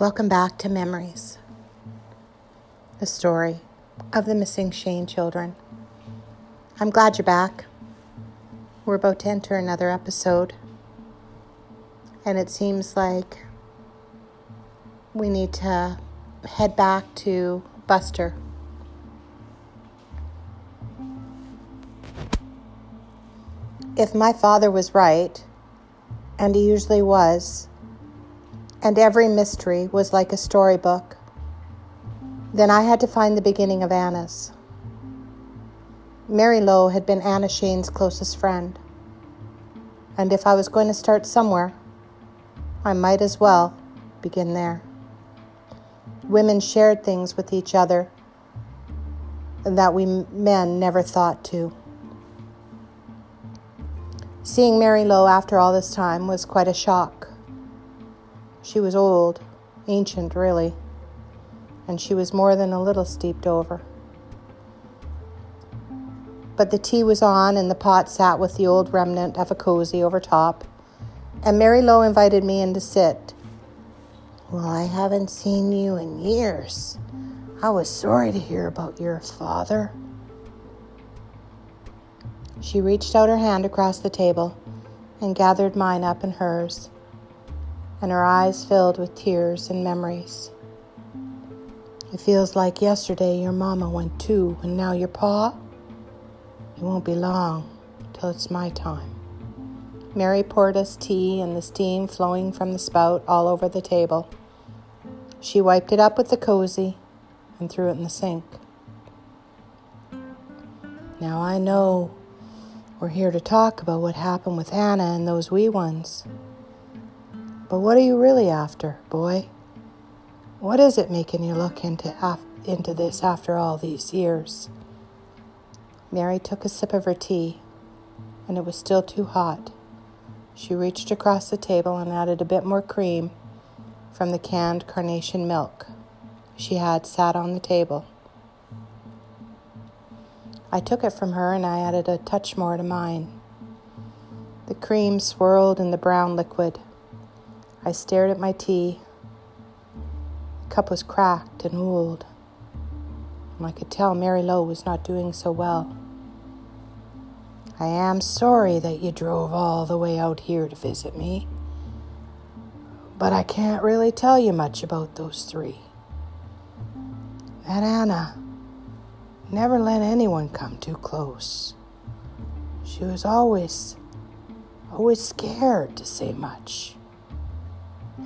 Welcome back to Memories, the story of the missing Shane children. I'm glad you're back. We're about to enter another episode, and it seems like we need to head back to Buster. If my father was right, and he usually was, and every mystery was like a storybook, then I had to find the beginning of Anna's. Mary Lowe had been Anna Shane's closest friend, and if I was going to start somewhere, I might as well begin there. Women shared things with each other that we men never thought to. Seeing Mary Lowe after all this time was quite a shock. She was old, ancient, really, and she was more than a little steeped over. But the tea was on, and the pot sat with the old remnant of a cozy over top, and Mary Lowe invited me in to sit. Well, I haven't seen you in years. I was sorry to hear about your father. She reached out her hand across the table and gathered mine up in hers and her eyes filled with tears and memories. It feels like yesterday your mama went too, and now your pa? It won't be long till it's my time. Mary poured us tea and the steam flowing from the spout all over the table. She wiped it up with the cozy and threw it in the sink. Now I know we're here to talk about what happened with Anna and those wee ones. But what are you really after, boy? What is it making you look into, af- into this after all these years? Mary took a sip of her tea, and it was still too hot. She reached across the table and added a bit more cream from the canned carnation milk she had sat on the table. I took it from her and I added a touch more to mine. The cream swirled in the brown liquid. I stared at my tea. The cup was cracked and old, and I could tell Mary Lowe was not doing so well. I am sorry that you drove all the way out here to visit me, but I can't really tell you much about those three. That Anna never let anyone come too close. She was always, always scared to say much.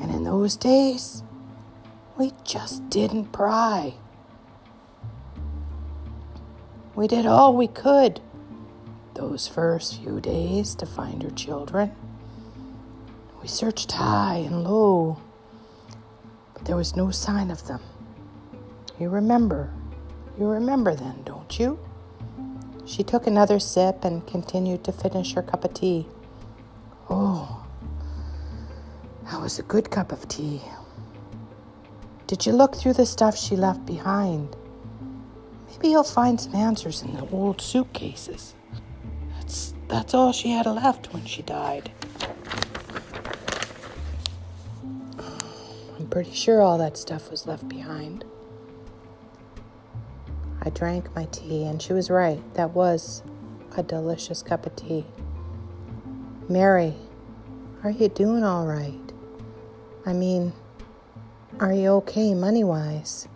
And in those days, we just didn't pry. We did all we could those first few days to find her children. We searched high and low, but there was no sign of them. You remember, you remember then, don't you? She took another sip and continued to finish her cup of tea. Oh, that was a good cup of tea. Did you look through the stuff she left behind? Maybe you'll find some answers in the old suitcases. That's that's all she had left when she died. I'm pretty sure all that stuff was left behind. I drank my tea, and she was right. That was a delicious cup of tea. Mary, are you doing all right? I mean, are you okay money wise?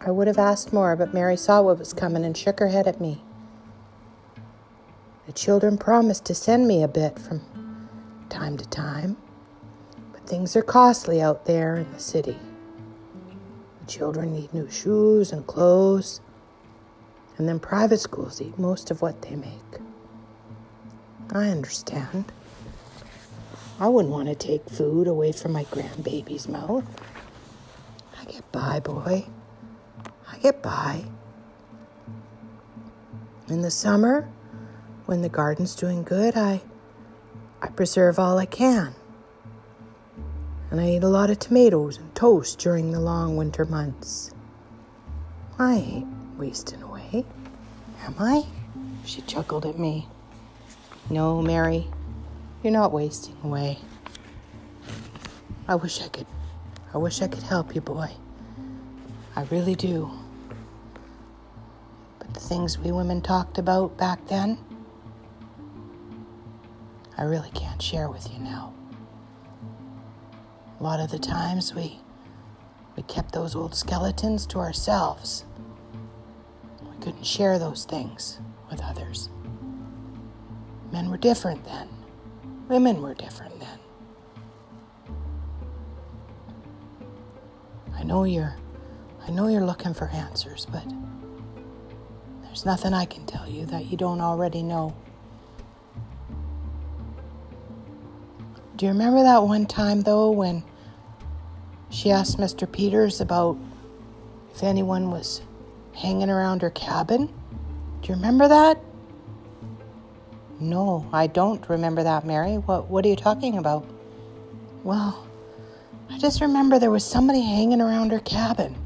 I would have asked more, but Mary saw what was coming and shook her head at me. The children promised to send me a bit from time to time, but things are costly out there in the city. The children need new shoes and clothes, and then private schools eat most of what they make. I understand. I wouldn't want to take food away from my grandbaby's mouth. I get by, boy. I get by. In the summer, when the garden's doing good, I I preserve all I can. And I eat a lot of tomatoes and toast during the long winter months. I ain't wasting away, am I? She chuckled at me. No, Mary, you're not wasting away. I wish I could. I wish I could help you, boy. I really do. But the things we women talked about back then, I really can't share with you now. A lot of the times we we kept those old skeletons to ourselves. We couldn't share those things with others. Men were different then. Women were different then. I know you're I know you're looking for answers, but there's nothing I can tell you that you don't already know. Do you remember that one time, though, when she asked Mr. Peters about if anyone was hanging around her cabin? Do you remember that? No, I don't remember that, Mary. What, what are you talking about? Well, I just remember there was somebody hanging around her cabin,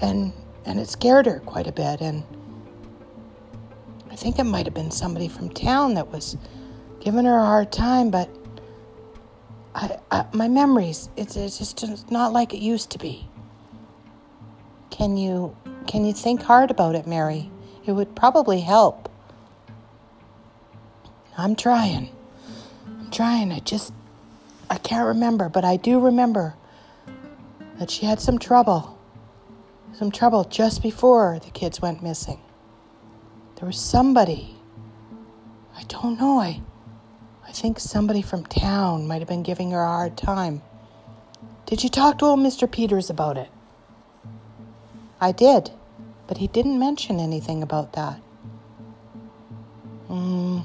and and it scared her quite a bit. And I think it might have been somebody from town that was giving her a hard time, but I, I, my memories, it's, it's just not like it used to be. Can you, can you think hard about it, Mary? It would probably help. I'm trying. I'm trying. I just, I can't remember, but I do remember that she had some trouble. Some trouble just before the kids went missing. There was somebody. I don't know. I I think somebody from town might have been giving her a hard time. Did you talk to old Mr. Peters about it? I did, but he didn't mention anything about that. Hmm.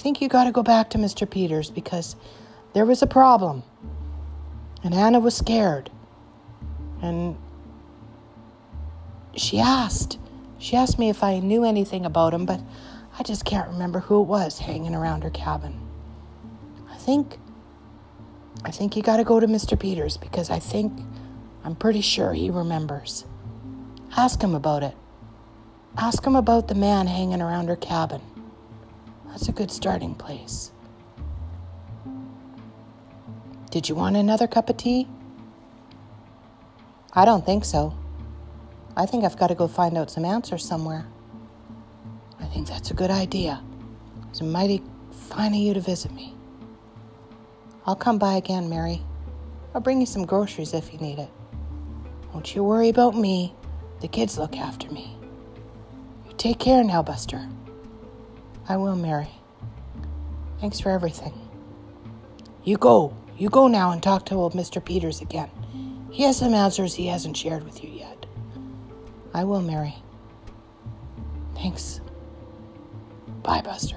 I think you got to go back to Mr. Peters because there was a problem. And Anna was scared. And she asked. She asked me if I knew anything about him, but I just can't remember who it was hanging around her cabin. I think I think you got to go to Mr. Peters because I think I'm pretty sure he remembers. Ask him about it. Ask him about the man hanging around her cabin. That's a good starting place. Did you want another cup of tea? I don't think so. I think I've got to go find out some answers somewhere. I think that's a good idea. It's mighty fine of you to visit me. I'll come by again, Mary. I'll bring you some groceries if you need it. Don't you worry about me. The kids look after me. You take care now, Buster. I will, Mary. Thanks for everything. You go. You go now and talk to old Mr. Peters again. He has some answers he hasn't shared with you yet. I will, Mary. Thanks. Bye, Buster.